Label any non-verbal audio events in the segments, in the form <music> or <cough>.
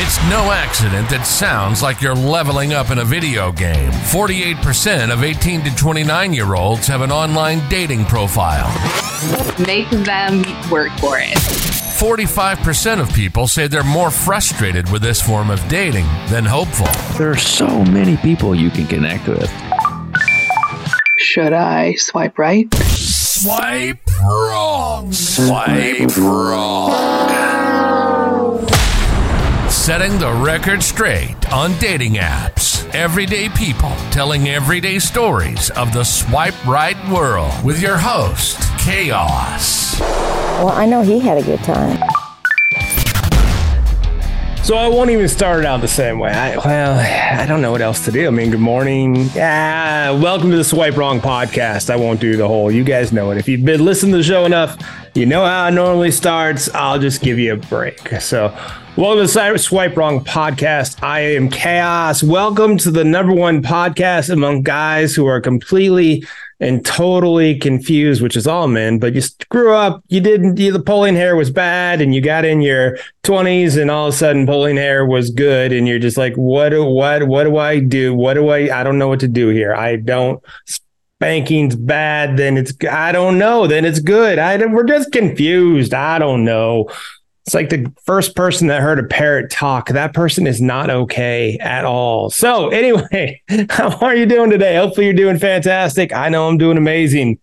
It's no accident that sounds like you're leveling up in a video game. 48% of 18 to 29 year olds have an online dating profile. Make them work for it. 45% of people say they're more frustrated with this form of dating than hopeful. There are so many people you can connect with. Should I swipe right? Swipe wrong. Swipe wrong. Setting the record straight on dating apps. Everyday people telling everyday stories of the swipe right world with your host, Chaos. Well, I know he had a good time. So I won't even start it out the same way. I, well, I don't know what else to do. I mean, good morning. Yeah, welcome to the Swipe Wrong podcast. I won't do the whole. You guys know it. If you've been listening to the show enough, you know how it normally starts. I'll just give you a break. So, welcome to the Swipe Wrong podcast. I am Chaos. Welcome to the number one podcast among guys who are completely and totally confused, which is all men, but you grew up, you didn't, you, the pulling hair was bad and you got in your 20s and all of a sudden pulling hair was good. And you're just like, what, do, what, what do I do? What do I, I don't know what to do here. I don't, spanking's bad. Then it's, I don't know. Then it's good. I, we're just confused. I don't know. It's like the first person that heard a parrot talk. That person is not okay at all. So, anyway, <laughs> how are you doing today? Hopefully, you're doing fantastic. I know I'm doing amazing.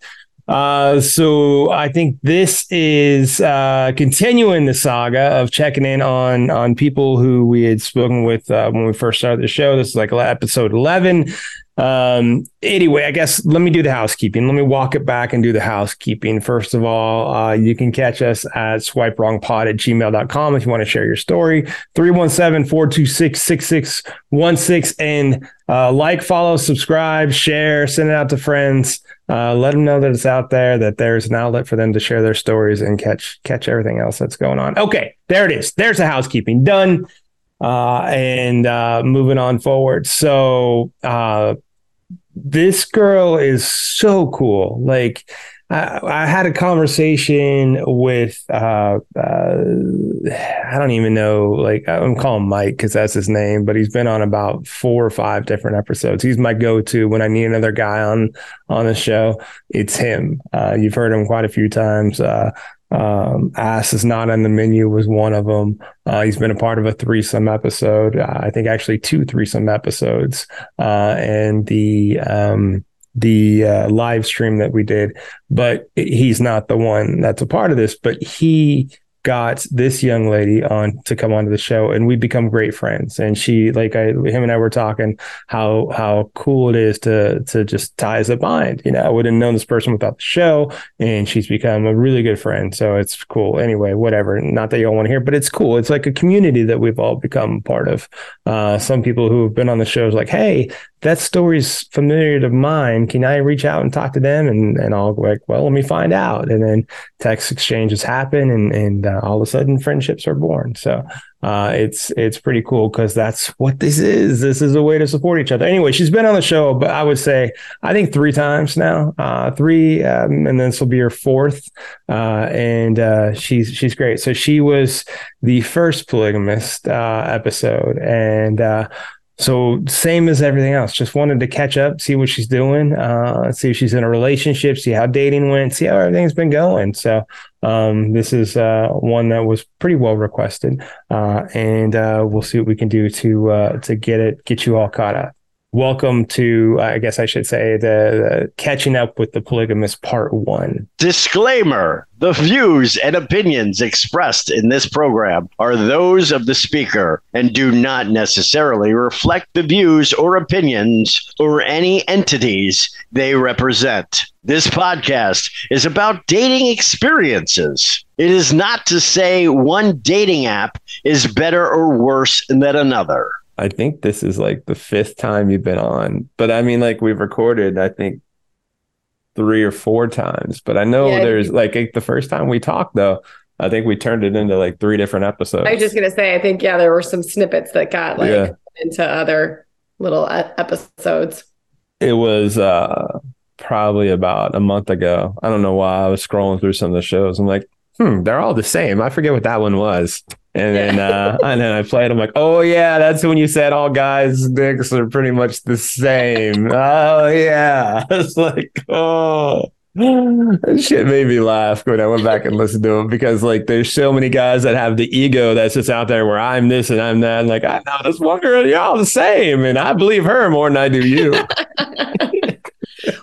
Uh, so I think this is uh, continuing the saga of checking in on on people who we had spoken with uh, when we first started the show. This is like episode eleven. Um, anyway, I guess let me do the housekeeping. Let me walk it back and do the housekeeping. First of all, uh, you can catch us at swipe wrong pod at gmail.com if you want to share your story. 317 426 6616 and uh, like, follow, subscribe, share, send it out to friends. Uh, let them know that it's out there, that there's an outlet for them to share their stories and catch catch everything else that's going on. Okay, there it is. There's the housekeeping done. Uh, and uh, moving on forward. So uh, this girl is so cool. Like I, I had a conversation with uh, uh, I don't even know. Like I'm calling Mike because that's his name, but he's been on about four or five different episodes. He's my go-to when I need another guy on on the show. It's him. Uh, you've heard him quite a few times. Um, ass is not on the menu was one of them. Uh, he's been a part of a threesome episode. Uh, I think actually two threesome episodes. Uh, and the, um, the uh, live stream that we did, but he's not the one that's a part of this, but he got this young lady on to come onto the show and we become great friends and she like I him and I were talking how how cool it is to to just tie as a bind you know I wouldn't known this person without the show and she's become a really good friend so it's cool anyway whatever not that you all want to hear but it's cool it's like a community that we've all become part of uh, some people who have been on the shows like hey that story's familiar to mine. Can I reach out and talk to them? And and I'll go like, well, let me find out. And then text exchanges happen, and and uh, all of a sudden friendships are born. So uh, it's it's pretty cool because that's what this is. This is a way to support each other. Anyway, she's been on the show, but I would say I think three times now, uh, three, um, and then this will be her fourth. Uh, and uh, she's she's great. So she was the first polygamist uh, episode, and uh, so same as everything else. Just wanted to catch up, see what she's doing, uh, see if she's in a relationship, see how dating went, see how everything's been going. So um, this is uh, one that was pretty well requested, uh, and uh, we'll see what we can do to uh, to get it get you all caught up welcome to i guess i should say the, the, catching up with the polygamist part one. Disclaimer the views and opinions expressed in this program are those of the speaker and do not necessarily reflect the views or opinions or any entities they represent. This podcast is about dating experiences. It is not to say one dating app is better or worse than another I think this is like the fifth time you've been on, but I mean, like we've recorded, I think three or four times. But I know yeah, there's like the first time we talked though, I think we turned it into like three different episodes. I was just gonna say, I think yeah, there were some snippets that got like yeah. into other little episodes. It was uh probably about a month ago. I don't know why I was scrolling through some of the shows. I'm like, hmm, they're all the same. I forget what that one was. And then uh <laughs> and then I played. I'm like, oh yeah, that's when you said all guys' dicks are pretty much the same. <laughs> oh yeah. <laughs> It's like, oh that shit made me laugh when I went back and listened to them because like there's so many guys that have the ego that's just out there where I'm this and I'm that. And like, I know this one girl, you're all the same. And I believe her more than I do you. well, and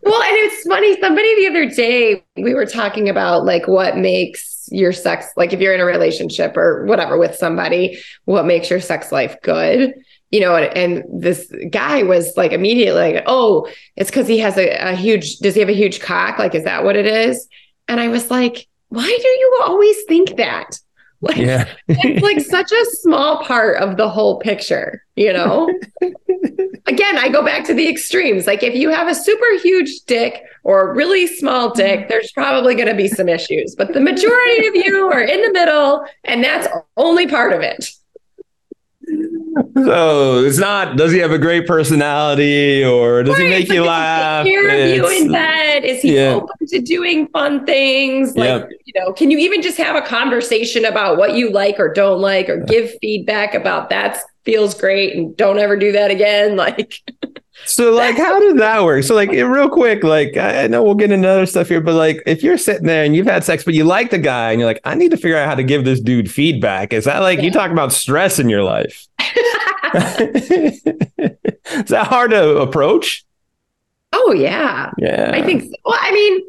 it's funny. Somebody the other day, we were talking about like what makes your sex, like if you're in a relationship or whatever with somebody, what makes your sex life good you know, and, and, this guy was like immediately like, oh, it's because he has a, a, huge, does he have a huge cock? Like, is that what it is? And I was like, why do you always think that? Like, yeah. it's like such a small part of the whole picture, you know? <laughs> Again, I go back to the extremes. Like, if you have a super huge dick or a really small dick, mm-hmm. there's probably going to be some issues, but the majority of you are in the middle, and that's only part of it so it's not does he have a great personality or does right, he make you laugh? care of you in bed? Is he yeah. open to doing fun things? Like yep. you know can you even just have a conversation about what you like or don't like or give feedback about that feels great and don't ever do that again? <laughs> Like So like, how did that work? So like, real quick, like I know we'll get into other stuff here, but like, if you're sitting there and you've had sex, but you like the guy, and you're like, I need to figure out how to give this dude feedback. Is that like yeah. you talk about stress in your life? <laughs> <laughs> Is that hard to approach? Oh yeah, yeah. I think. So. Well, I mean,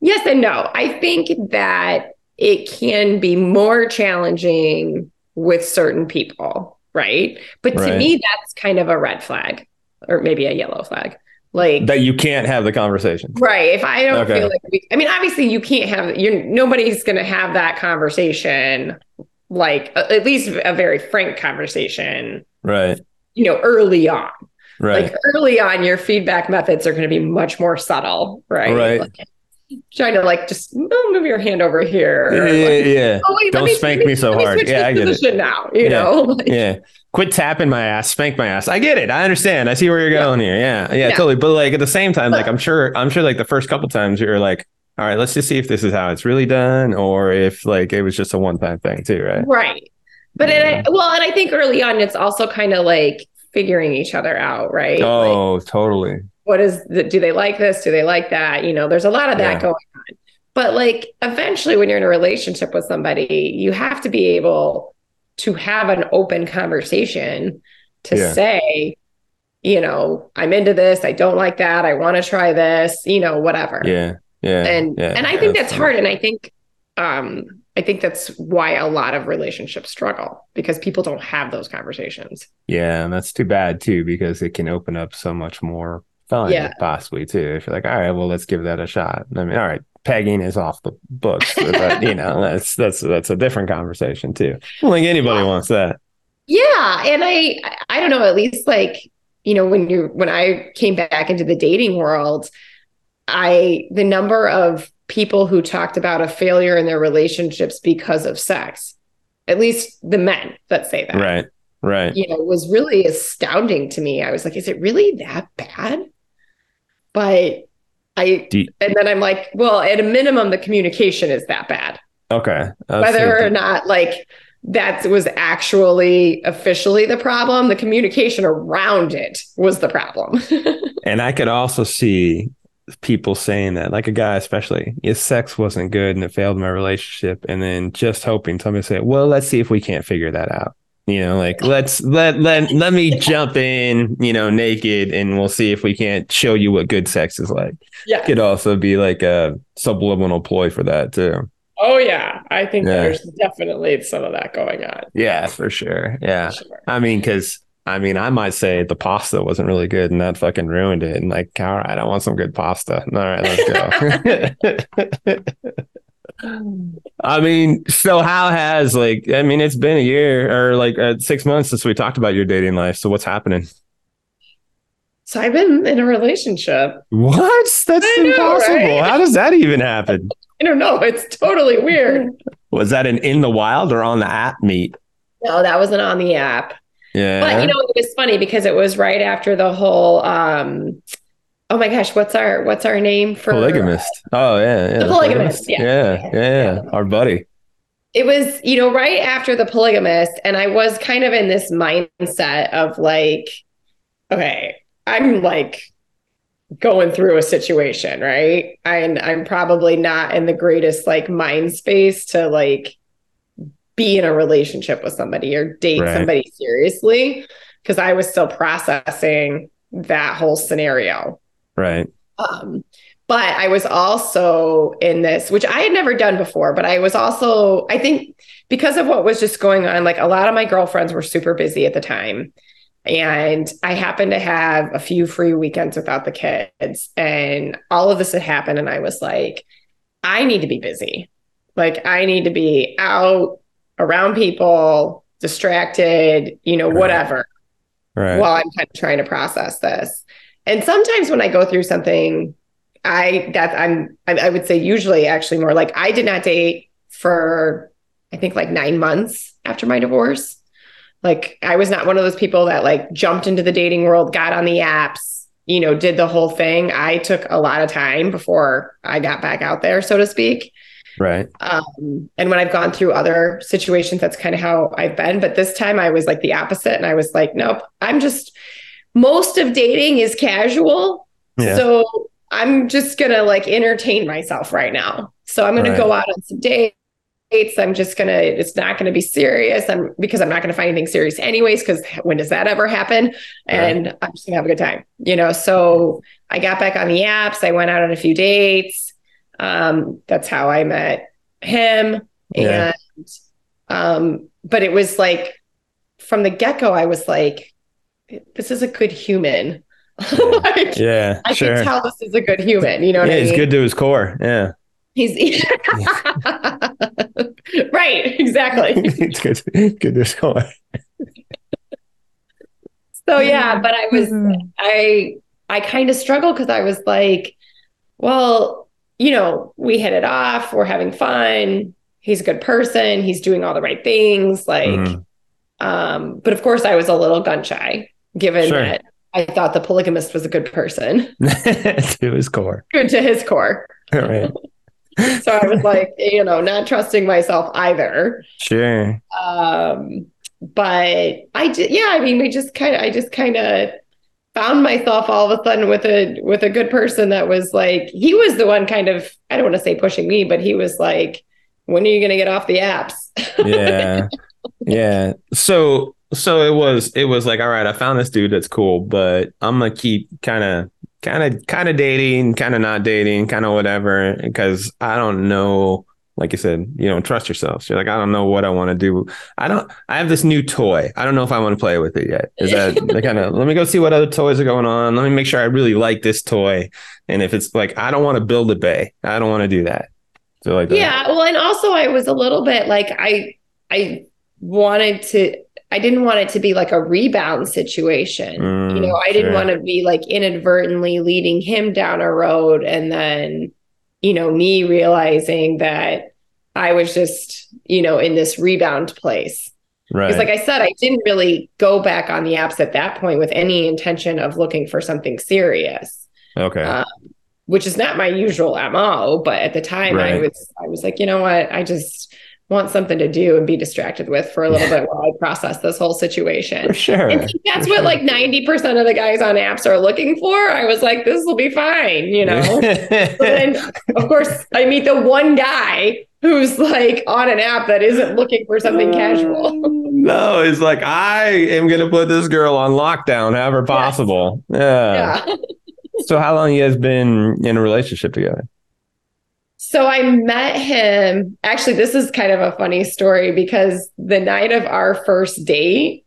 yes and no. I think that it can be more challenging with certain people, right? But to right. me, that's kind of a red flag or maybe a yellow flag. Like that you can't have the conversation. Right. If i don't okay. feel like we, i mean obviously you can't have you're nobody's going to have that conversation like at least a very frank conversation right. you know early on. Right. Like early on your feedback methods are going to be much more subtle right? Right. Like, trying to like just move your hand over here yeah, like, yeah, yeah. Oh, wait, don't me, spank me, me so hard yeah i get it now you yeah. know <laughs> like, yeah quit tapping my ass, spank my ass. I get it. I understand. I see where you're going yeah. here. Yeah, yeah, yeah, totally. But like at the same time, like I'm sure, I'm sure like the first couple times you're like, all right, let's just see if this is how it's really done, or if like it was just a one time thing too, right? Right. But yeah. it, well, and I think early on it's also kind of like figuring each other out, right? Oh, like, totally. What is the, do they like this? Do they like that? You know, there's a lot of that yeah. going on. But like eventually when you're in a relationship with somebody, you have to be able to have an open conversation to yeah. say, you know, I'm into this, I don't like that, I want to try this, you know, whatever. Yeah. Yeah. And yeah, and I think that's, that's hard. And I think um I think that's why a lot of relationships struggle because people don't have those conversations. Yeah, and that's too bad too, because it can open up so much more yeah. possibly too. If you're like, all right, well, let's give that a shot. I mean, all right, pegging is off the books. <laughs> but you know, that's that's that's a different conversation too. I don't think anybody yeah. wants that. Yeah, and I I don't know. At least like you know when you when I came back into the dating world, I the number of people who talked about a failure in their relationships because of sex, at least the men that say that, right, right, you know, was really astounding to me. I was like, is it really that bad? But I you, and then I'm like, well, at a minimum, the communication is that bad. Okay. Whether or not like that was actually officially the problem, the communication around it was the problem. <laughs> and I could also see people saying that, like a guy, especially, his sex wasn't good and it failed my relationship, and then just hoping somebody say, "Well, let's see if we can't figure that out." You know like let's let let let me jump in you know naked and we'll see if we can't show you what good sex is like yeah could also be like a subliminal ploy for that too oh yeah i think yeah. there's definitely some of that going on yeah for sure yeah for sure. i mean because I mean, I might say the pasta wasn't really good and that fucking ruined it. And like, all right, I want some good pasta. All right, let's go. <laughs> <laughs> I mean, so how has like I mean, it's been a year or like uh, six months since we talked about your dating life. So what's happening? So I've been in a relationship. What? That's impossible. Right? How does that even happen? <laughs> I don't know. It's totally weird. Was that an in the wild or on the app meet? No, that wasn't on the app. Yeah. But you know, it was funny because it was right after the whole um oh my gosh, what's our what's our name for polygamist? Oh yeah, yeah. The polygamist. Yeah. Yeah, yeah, yeah. Our buddy. it was, you know, right after the polygamist, and I was kind of in this mindset of like, okay, I'm like going through a situation, right? And I'm probably not in the greatest like mind space to like be in a relationship with somebody or date Right. somebody seriously because I was still processing that whole scenario. Right. Um, but I was also in this, which I had never done before, but I was also, I think because of what was just going on, like a lot of my girlfriends were super busy at the time. And I happened to have a few free weekends without the kids. And all of this had happened. And I was like, I need to be busy. Like, I need to be out around people, distracted, you know, Right. whatever Right. while I'm kind of trying to process this. And sometimes when I go through something, I that I'm I, I would say usually actually more like I did not date for I think like nine months after my divorce. Like I was not one of those people that like jumped into the dating world, got on the apps, you know, did the whole thing. I took a lot of time before I got back out there, so to speak. right. Um, and when I've gone through other situations, that's kind of how I've been. But this time I was like the opposite. And I was like, nope, I'm just, most of dating is casual. Yeah. So I'm just going to like entertain myself right now. So I'm going Right. to go out on some dates. I'm just going to, it's not going to be serious. I'm because I'm not going to find anything serious anyways. Cause when does that ever happen? And I'm just gonna have a good time, you know? So I got back on the apps. I went out on a few dates. Um, that's how I met him. Yeah. And, um, but it was like from the get go, I was like, this is a good human. <laughs> like, Yeah. I sure. can tell this is a good human. You know what yeah, I he's mean? good to his core. Yeah. He's <laughs> right, exactly. <laughs> it's good. Good to his core. So yeah, but I was I I kind of struggled because I was like, well, you know, we hit it off, we're having fun. He's a good person, he's doing all the right things. Like, Mhm. um, but of course I was a little gun shy, given Sure. that I thought the polygamist was a good person, <laughs> to his core. good <laughs> to his core. Right. <laughs> So I was like, you know, not trusting myself either. Sure. um but i did yeah i mean we just kind of i just kind of found myself all of a sudden with a with a good person that was like he was the one kind of i don't want to say pushing me but he was like when are you going to get off the apps Yeah. yeah. So so it was it was like all right, I found this dude that's cool, but I'm gonna keep kind of kind of kind of dating, kind of not dating, kind of whatever, because I don't know. Like you said, you don't trust yourself. So you're like, I don't know what I want to do. I don't. I have this new toy. I don't know if I want to play with it yet. Is that the kind of? <laughs> Let me go see what other toys are going on. Let me make sure I really like this toy. And if it's like, I don't want to build a bay. I don't want to do that. So like, that. yeah well and also i was a little bit like i i wanted to i didn't want it to be like a rebound situation you know Mm, i didn't sure. want to be like inadvertently leading him down a road and then you know me realizing that i was just you know in this rebound place right. because like i said i didn't really go back on the apps at that point with any intention of looking for something serious okay. um, which is not my usual mo but at the time i was i was like you know what i just want something to do and be distracted with for a little bit while i process this whole situation for sure. and that's For what sure. like 90% of the guys on apps are looking for i was like this will be fine you know <laughs> then of course i meet the one guy who's like on an app that isn't looking for something casual uh, No, it's like I am gonna put this girl on lockdown, however possible. Yeah. yeah So how long you guys been in a relationship together? So I met him. Actually, this is kind of a funny story because the night of our first date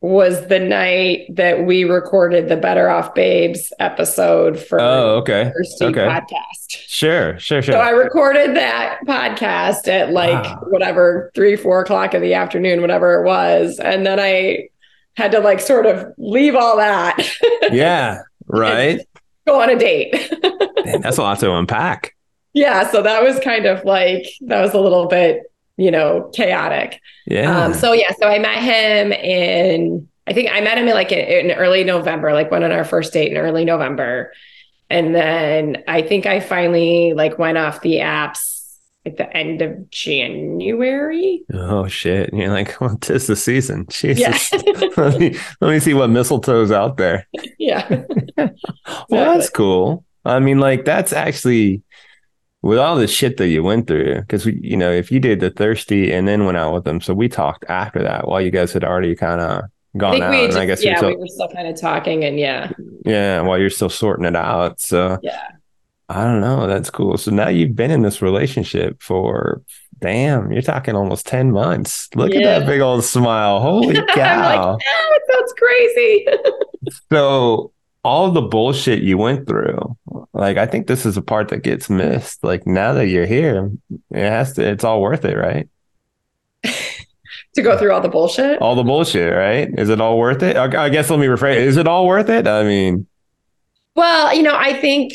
was the night that we recorded the Better Off Babes episode for Oh, okay. the First Okay. podcast. Sure, sure, sure. So I recorded that podcast at like Wow. whatever three, four o'clock in the afternoon, whatever it was, and then I had to like sort of leave all that, <laughs> yeah, right. go on a date. <laughs> Man, that's a lot to unpack. Yeah, so that was kind of like that was a little bit, you know, chaotic. Yeah. Um, so yeah, so I met him in I think I met him in like in, in early November, like went on our first date in early November. And then I think I finally like went off the apps at the end of January. Oh shit! And you're like, <laughs> well, tis the season. Jesus. Yeah. <laughs> let me let me see what mistletoe's out there. <laughs> Yeah. Well, that's cool. I mean, like that's actually with all the shit that you went through. Because we, you know, if you did the thirsty and then went out with them, so we talked after that while you guys had already kind of gone out. and I guess yeah, still, we were still kind of talking and yeah. yeah, while you're still sorting it out. So Yeah. I don't know. That's cool. So now you've been in this relationship for damn, you're talking almost 10 months. Look at that big old smile. Holy <laughs> I'm like, cow. oh, it sounds crazy. <laughs> so all the bullshit you went through, like I think this is a part that gets missed. Like now that you're here, it has to it's all worth it, right? <laughs> to go through all the bullshit. All the bullshit, right? Is it all worth it? I I guess let me rephrase. Is it all worth it? I mean, Well, you know, I think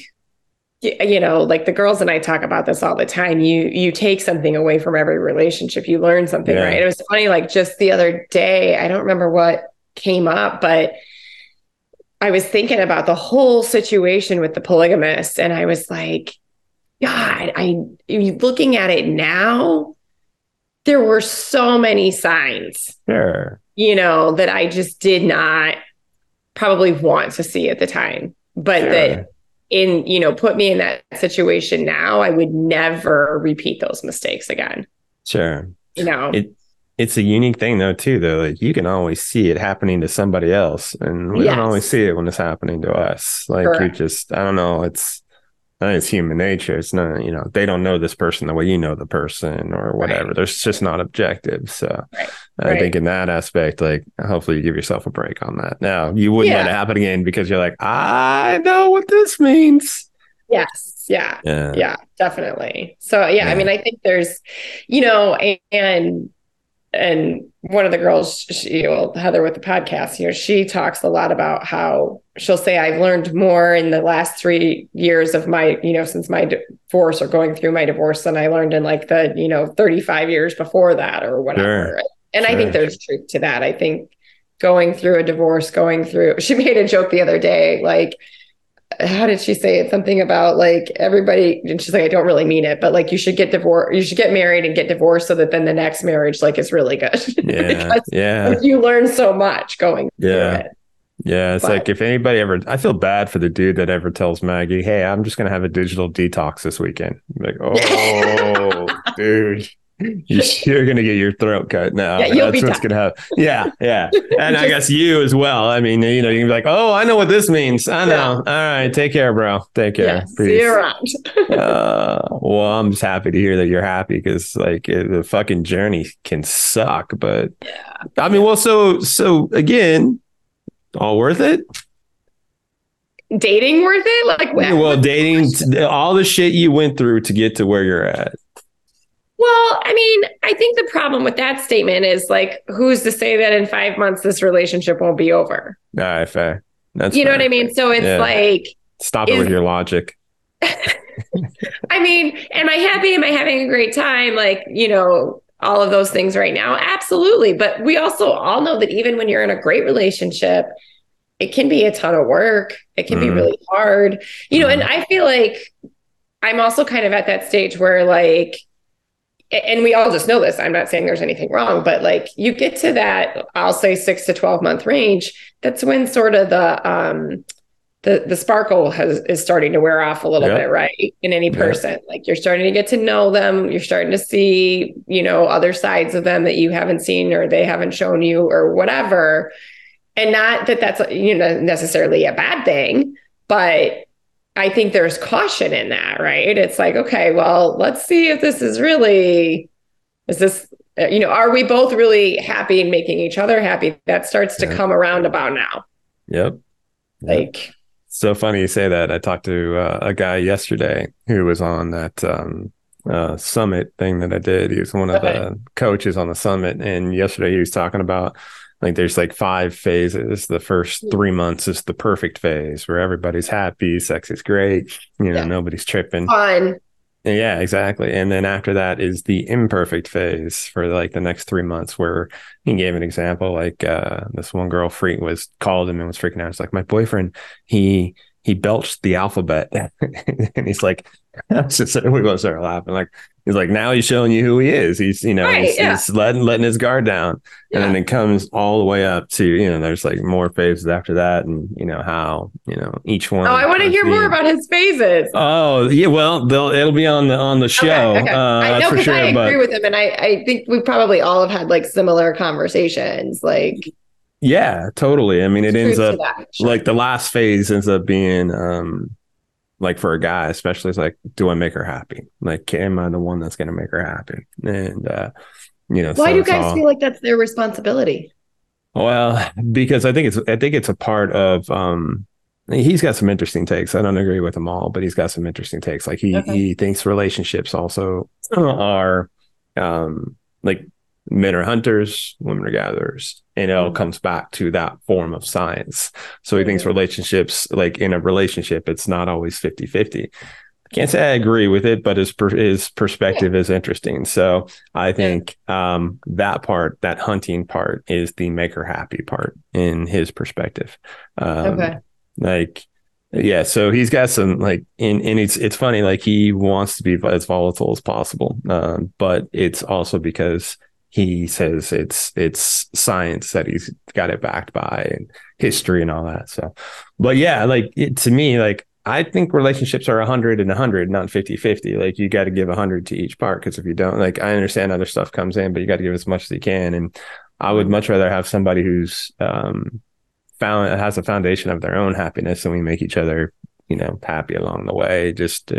you know, like the girls and I talk about this all the time. You you take something away from every relationship. You learn something, Yeah. right? It was funny like just the other day, I don't remember what came up, but I was thinking about the whole situation with the polygamist and I was like, god, I looking at it now, there were so many signs sure. you know, that I just did not probably want to see at the time, but Sure. that in, you know, put me in that situation now, I would never repeat those mistakes again. Sure. You know, It it's a unique thing though too though. Like you can always see it happening to somebody else and we Yes. don't always see it when it's happening to us. Like you just I don't know, it's I think it's human nature. It's not, you know, they don't know this person the way you know the person or whatever. Right. There's just not objective. So Right. I Right. think in that aspect, like hopefully you give yourself a break on that. Now you wouldn't let it happen again because you're like, I know what this means. yes. Yeah. Yeah. Yeah, definitely. So yeah, Yeah. I mean, I think there's, you know, and and one of the girls, she, well, Heather with the podcast, you know, she talks a lot about how she'll say, I've learned more in the last three years of my, you know, since my divorce or going through my divorce than I learned in like the, you know, 35 years before that or whatever. Sure. And I think there's truth to that. I think going through a divorce, going through, <laughs> she made a joke the other day, like, how did she say it? Something about like everybody, and she's like, I don't really mean it, but like you should get divorced, you should get married and get divorced so that then the next marriage like is really good. <laughs> Yeah. yeah. like, you learn so much going through Yeah. it. Yeah, it's But- like if anybody ever, I feel bad for the dude that ever tells Maggie, "Hey, I'm just gonna have a digital detox this weekend." I'm like, <laughs> oh, dude, you're <laughs> gonna get your throat cut now. Yeah, That's what's gonna happen. Yeah, yeah, <laughs> and I guess you as well. I mean, you know, you can be like, "Oh, I know what this means. I know." Yeah. All right, take care, bro. Take care. Yeah. See you around. <laughs> uh, well, I'm just happy to hear that you're happy because like it- the fucking journey can suck, but Yeah. I mean, well, so so again, all worth it. Dating worth it? Like, Well, dating, all the shit you went through to get to where you're at. Well, I mean, I think the problem with that statement is like, who's to say that in five months this relationship won't be over? All right, fair. That's you know what I mean? So it's Yeah. like, Stop it Is- with your logic. <laughs> I mean, am I happy? Am I having a great time? Like, you know, all of those things right now? Absolutely. But we also all know that even when you're in a great relationship, it can be a ton of work. It can be Mhm. really hard. You know, and I feel like I'm also kind of at that stage where like and we all just know this. I'm not saying there's anything wrong, but like you get to that, I'll say six to 12 month range. That's when sort of the, um, the, the sparkle has is starting to wear off a little Yeah. bit, right? In any Yeah. person, like you're starting to get to know them. You're starting to see, you know, other sides of them that you haven't seen or they haven't shown you or whatever. And not that that's you know necessarily a bad thing, but I think there's caution in that, right? It's like, okay, well, let's see if this is really, is this, uh, you know, are we both really happy and making each other happy? That starts to Yeah. come around about now. Yep. Like, So funny you say that. I talked to uh, a guy yesterday who was on that um, uh, summit thing that I did. He was one of Okay. the coaches on the summit, and yesterday he was talking about like there's like five phases. The first three months is the perfect phase where everybody's happy, sex is great, you know, Yeah. nobody's tripping. fun. Yeah, exactly. And then after that is the imperfect phase for like the next three months, where he gave an example. Like uh, this one girl freak was called him and was freaking out. It's like my boyfriend, he he belched the alphabet, <laughs> and he's like, <laughs> just we both started laughing. Like he's like, now he's showing you who he is. He's you know Right, he's, yeah. he's letting letting his guard down, and then it comes all the way up to you know there's like more phases after that, and you know how you know each one. Oh, I want to hear more about his phases. Oh yeah, well they'll it'll be on the on the show. Okay, okay. Uh, I know because sure. I agree but with him, and I, I think we probably all have had like similar conversations. Like yeah, totally. I mean, it ends up that, sure. like the last phase ends up being um like for a guy especially it's like do i make her happy like am i the one that's going to make her happy and uh you know why so do guys all- feel like that's their responsibility? well because i think it's i think it's a part of um he's got some interesting takes i don't agree with them all but he's got some interesting takes like he Okay. he thinks relationships also <clears throat> are um like men are hunters women are gatherers and it all Mhm. comes back to that form of science so he thinks relationships like in a relationship it's not always 50 50 I can't say I agree with it, but his per- his perspective is interesting. So I think um, that part, that hunting part, is the make her happy part in his perspective. Um, Okay. Like, yeah. So he's got some like, and and it's it's funny. Like he wants to be as volatile as possible, um, but it's also because he says it's it's science that he's got it backed by and history and all that. So, but yeah, like it, to me, like I think relationships are 100 and 100, not 50 50. Like you got to give 100 to each part because if you don't, like I understand other stuff comes in, but you got to give as much as you can. And I would much rather have somebody who's um, found has a foundation of their own happiness and we make each other, you know, happy along the way. Just uh,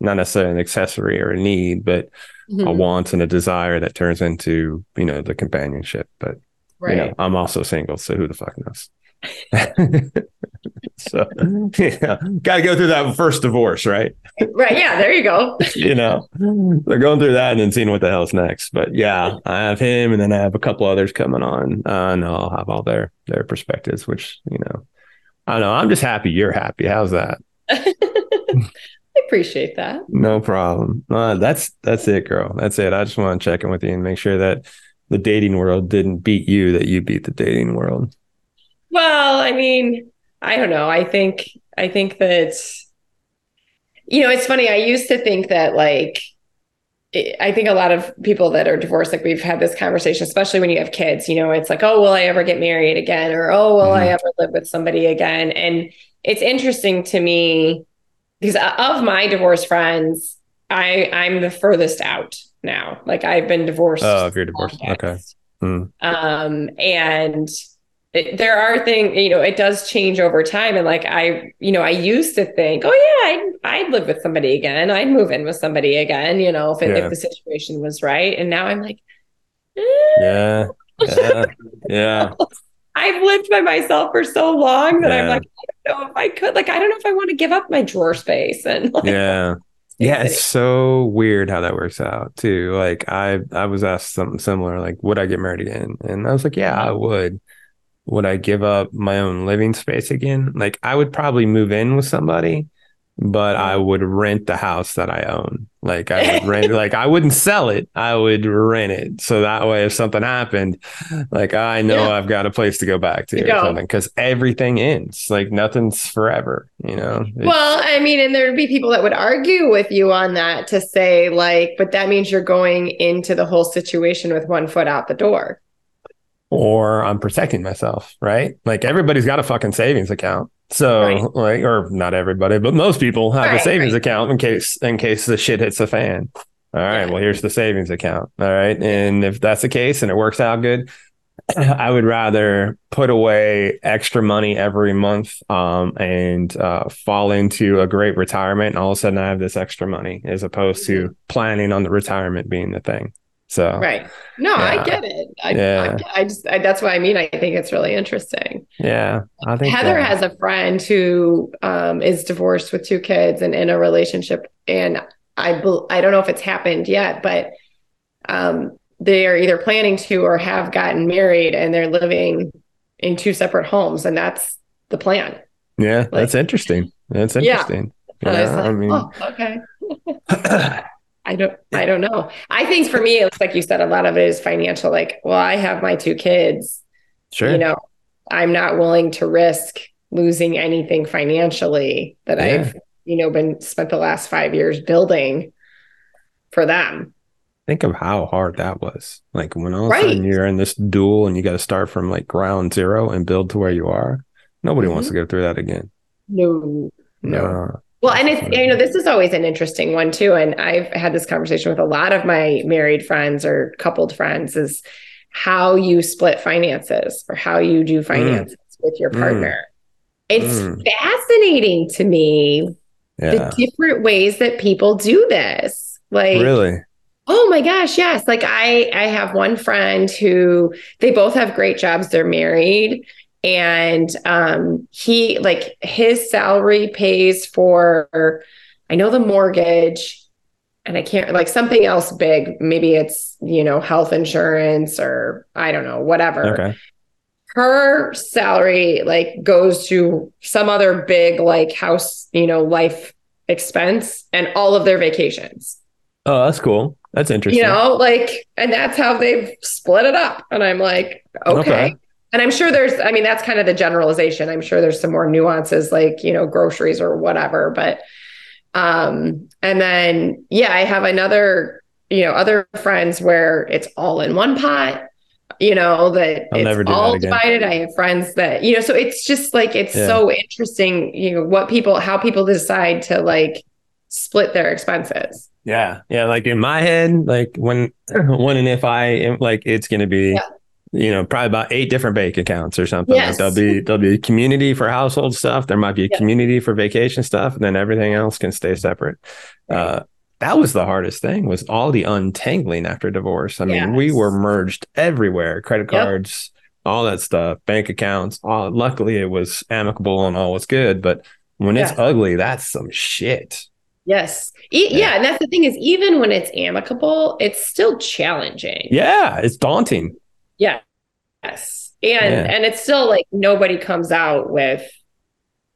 not necessarily an accessory or a need, but a Mhm. want and a desire that turns into, you know, the companionship. But Right. you know, I'm also single, so who the fuck knows? <laughs> so <laughs> yeah, got to go through that first divorce, right? right. Yeah. There you go. <laughs> You know, they're going through that and then seeing what the hell's next. But yeah, I have him, and then I have a couple others coming on, uh, and I'll have all their their perspectives. Which you know, I don't know. I'm just happy you're happy. How's that? <laughs> I appreciate that. No problem. Uh, that's that's it, girl. That's it. I just want to check in with you and make sure that the dating world didn't beat you, that you beat the dating world. Well, I mean, I don't know. I think I think that you know, it's funny. I used to think that like I think a lot of people that are divorced, like we've had this conversation, especially when you have kids, you know, it's like, oh, will I ever get married again? Or oh, will I ever live with somebody again? And it's interesting to me because of my divorced friends, I I'm the furthest out now. Like I've been divorced. Oh, if you're divorced, okay. Hmm. Um, and it, there are things, you know, it does change over time. And like I, you know, I used to think, oh yeah, I'd, I'd live with somebody again. I'd move in with somebody again, you know, if, it, Yeah. if the situation was right. And now I'm like, eh, Yeah, yeah, yeah. <laughs> I've lived by myself for so long that I'm like, I don't know if I could, like, I don't know if I want to give up my drawer space and like, yeah yeah it's <laughs> so weird how that works out too like i i was asked something similar like would i get married again and i was like yeah i would would i give up my own living space again? Like i would probably move in with somebody but i mm-hmm. would rent the house that i own. Like i would rent <laughs> like i wouldn't sell it. I would rent it. So that way if something happened like i know Yeah. i've got a place to go back to To or go. something because everything ends. Like nothing's forever you know? It's- Well, I mean, and there'd be people that would argue with you on that to say, like, but that means you're going into the whole situation with one foot out the door. Or I'm protecting myself, right? Like everybody's got a fucking savings account. So Right. like or not everybody, but most people have a savings right. account in case in case the shit hits the fan. All right, Yeah. well here's the savings account. All right. And if that's the case and it works out good, <clears throat> I would rather put away extra money every month um, and uh, fall into a great retirement. And all of a sudden, I have this extra money as opposed to planning on the retirement being the thing. So. Right. No, Yeah. I get it. I, Yeah. I, I just, I, that's what I mean. I think it's really interesting. yeah, I think Heather uh, has a friend who um, is divorced with two kids and in a relationship. And I I don't know if it's happened yet, but um, they are either planning to or have gotten married and they're living in two separate homes. And that's the plan. Yeah, that's interesting. That's Yeah. interesting. I Yeah, like, I mean, oh, okay. <clears throat> <laughs> I don't I don't know. I think for me, it's like you said, a lot of it is financial. Like, well, I have my two kids. sure. You know, I'm not willing to risk losing anything financially that Yeah. I've, you know, been spent the last five years building for them. Think of how hard that was. Like when all of a sudden you're in this duel and you got to start from like ground zero and build to where you are. Nobody wants Mm-hmm. to go through that again. No, no. Uh, Well, and it's you know this is always an interesting one too, and I've had this conversation with a lot of my married friends or coupled friends is how you split finances or how you do finances with your Mm. partner. It's Mm. fascinating to me yeah. the different ways that people do this. Like really? Oh my gosh, yes. Like I I have one friend who they both have great jobs. They're married and um he like his salary pays for I know the mortgage and I can't like something else big. Maybe it's, you know, health insurance or I don't know, whatever Okay. her salary like goes to some other big like house, you know, life expense and all of their vacations. Oh, that's cool. That's interesting. You know, like and that's how they've split it up. And I'm like, okay. Okay. And I'm sure there's I mean that's kind of the generalization. I'm sure there's some more nuances like, you know, groceries or whatever, but um and then yeah, I have another, you know, other friends where it's all in one pot you know that I'll it's never do that all divided i have friends that you know so it's just like it's Yeah. so interesting you know what people how people decide to like split their expenses Yeah. Yeah. Like in my head, like when, <clears throat> when and if I am like, it's going to be, Yeah. You know, probably about eight different bank accounts or something. Like Yes. there'll be, there'll be a community for household stuff. There might be a Yeah. community for vacation stuff. And then everything else can stay separate. Uh, that was the hardest thing was all the untangling after divorce. I mean, we were merged everywhere, credit Yep. cards, all that stuff, bank accounts. All luckily it was amicable and all was good. But when it's ugly, that's some shit. yes e- Yeah. yeah. and that's the thing is even when it's amicable it's still challenging Yeah. It's daunting. Yeah yes and Yeah. and it's still like nobody comes out with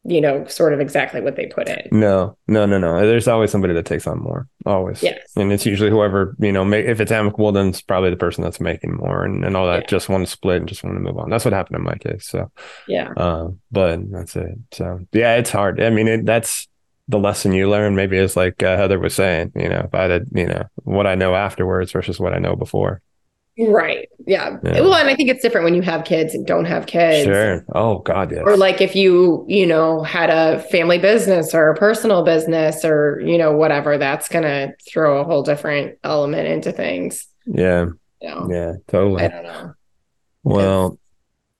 you know sort of exactly what they put in No, no, no, no. There's always somebody that takes on more, always. yes And it's usually whoever, you know, ma- if it's amicable, then it's probably the person that's making more and, and all that Yeah. just want to split and just want to move on. That's what happened in my case. So, yeah uh, but that's it. So, yeah, it's hard. I mean, it, that's the lesson you learn. Maybe it's like uh, Heather was saying, you know, if I you know, what I know afterwards versus what I know before. Right yeah. Yeah. well and i think it's different when you have kids and don't have kids Sure. Oh, God, yes. or like if you you know had a family business or a personal business or you know whatever that's gonna throw a whole different element into things yeah, you know yeah, totally. i don't know Well,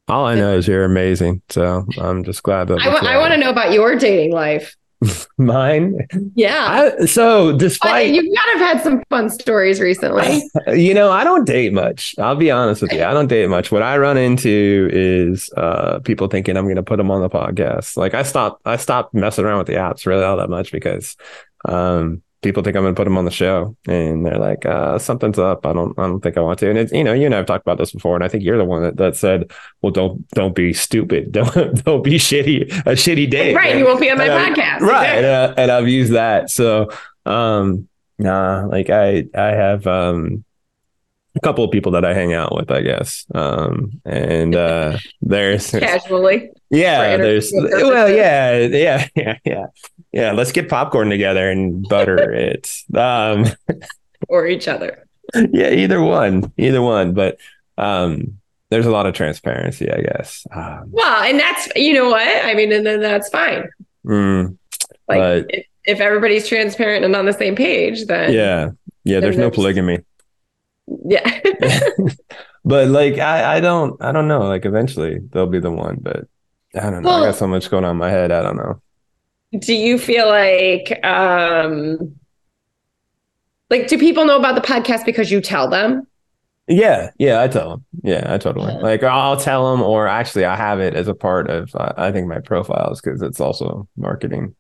all I know is you're amazing. So I'm just glad that i, wa- I want to know about your dating life <laughs> mine. yeah I, so But despite you've got to have had some fun stories recently you know, I don't date much. I'll be honest with you. I don't date much. What I run into is uh, people thinking I'm going to put them on the podcast. Like I stopped, I stopped messing around with the apps really all that much because um, people think I'm going to put them on the show, and they're like, uh, something's up. I don't, I don't think I want to. And it's, you know, you and I've talked about this before, and I think you're the one that, that said, well, don't, don't be stupid. <laughs> Don't, don't be shitty. A shitty day, right you won't be on my And I- podcast right and, uh, <laughs> and i've used that so um nah like i i have um a couple of people that i hang out with i guess. Um and uh <laughs> there's casually. Yeah there's entertainment well yeah yeah <laughs> yeah yeah. Yeah let's get popcorn together and butter <laughs> it. Um or each other. Yeah either one either one. But um there's a lot of transparency i guess. Um, well and that's you know what? I mean and then that's fine. Mm, like But- if, if everybody's transparent and on the same page then yeah yeah there's no polygamy yeah <laughs> but like I, I don't I don't know. Like eventually they'll be the one, but I don't know. I got so much going on in my head. I don't know. do you feel like um like do people know about the podcast because you tell them Yeah, yeah, I tell them. Yeah, I totally Yeah. like I'll tell them, or actually I have it as a part of uh, I think my profiles because it's also marketing.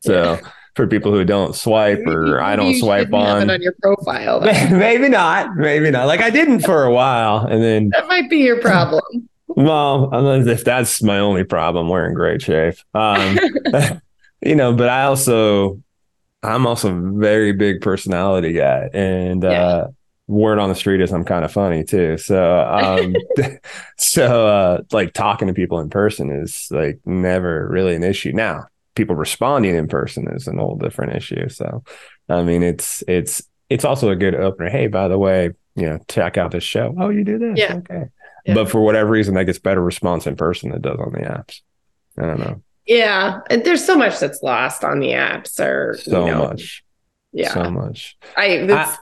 So for people who don't swipe or I don't swipe on, on your profile <laughs> maybe not, maybe not. Like I didn't for a while, and then that might be your problem <laughs> Well, unless if that's my only problem, we're in great shape. Um, <laughs> you know, but I also, I'm also a very big personality guy, and Yeah. uh, word on the street is I'm kind of funny too. So, um, so uh, like talking to people in person is like never really an issue. Now, people responding in person is an whole different issue. So, I mean, it's it's it's also a good opener. Hey, by the way, you know, check out this show. Oh, you do this? Yeah. Okay. Yeah. But for whatever reason, that gets better response in person than it does on the apps. I don't know. Yeah. And there's so much that's lost on the apps or So you know, much. Yeah. So much. I, this,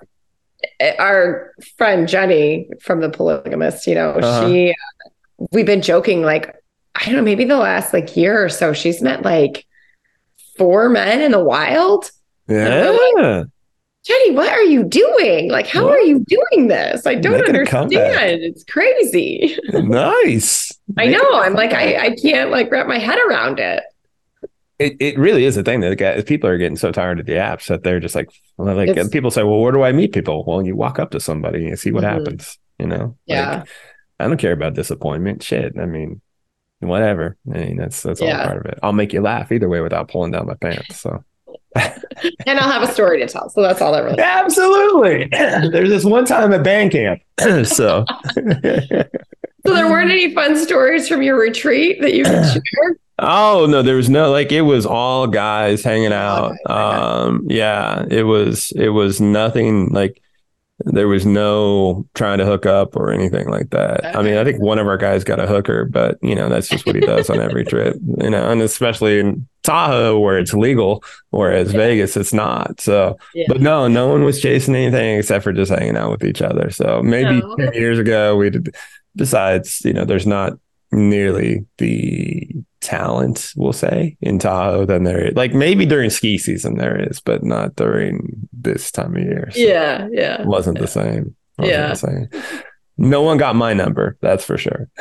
our friend Jenny from the polygamist, you know, Uh-huh. she, uh, we've been joking like, I don't know, maybe the last like year or so, she's met like four men in the wild. Yeah. Jenny, what are you doing? Like, how What? are you doing this? I don't Making understand. It's crazy. <laughs> nice. I Making know. I'm like. I, I can't like wrap my head around it. it, it really is a thing that guys, people are getting so tired of the apps that they're just like, like It's- people say, well, where do I meet people? Well, you walk up to somebody and see what Mhm. happens. You know, Yeah. Like, I don't care about disappointment. Shit. I mean, whatever. I mean, that's that's all part of it. I'll make you laugh either way without pulling down my pants. So <laughs> And I'll have a story to tell. So that's all that really absolutely. <clears throat> There's this one time at band camp. <clears throat> so So there weren't any fun stories from your retreat that you could <clears throat> share? Oh no, there was no like it was all guys hanging out. Um yeah, it was it was nothing like there was no trying to hook up or anything like that. I mean, I think one of our guys got a hooker, but you know, that's just what he does on every trip, <laughs> you know, and especially in Tahoe where it's legal, whereas Vegas it's not. So Yeah. but no, no one was chasing anything except for just hanging out with each other. So maybe Oh. 10 years ago we did besides, you know, there's not nearly the talent, we'll say, in Tahoe than there is. Like maybe during ski season there is, but not during this time of year. So Yeah, yeah. Wasn't the same. Wasn't Yeah. the same. No one got my number, that's for sure. <laughs>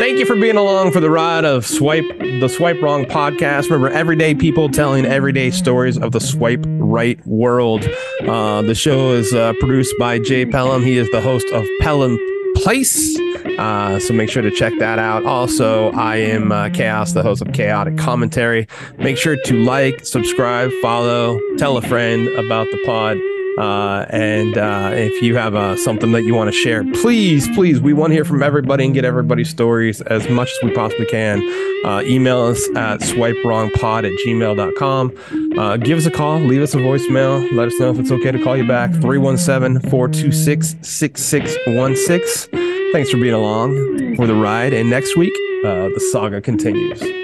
Thank you for being along for the ride of Swipe the Swipe Wrong podcast. Remember, everyday people telling everyday stories of the swipe right world. Uh, the show is uh, produced by Jay Pelham. He is the host of Pelham Place. Uh, so make sure to check that out. Also, I am uh, Chaos, the host of Chaotic Commentary. Make sure to like, subscribe, follow, tell a friend about the pod. Uh, and uh, if you have uh, something that you want to share, please, please, we want to hear from everybody and get everybody's stories as much as we possibly can. Uh, email us at swipewrongpod at gmail.com. Uh, give us a call, leave us a voicemail. Let us know if it's okay to call you back. 317 426 6616. Thanks for being along for the ride. And next week, uh, the saga continues.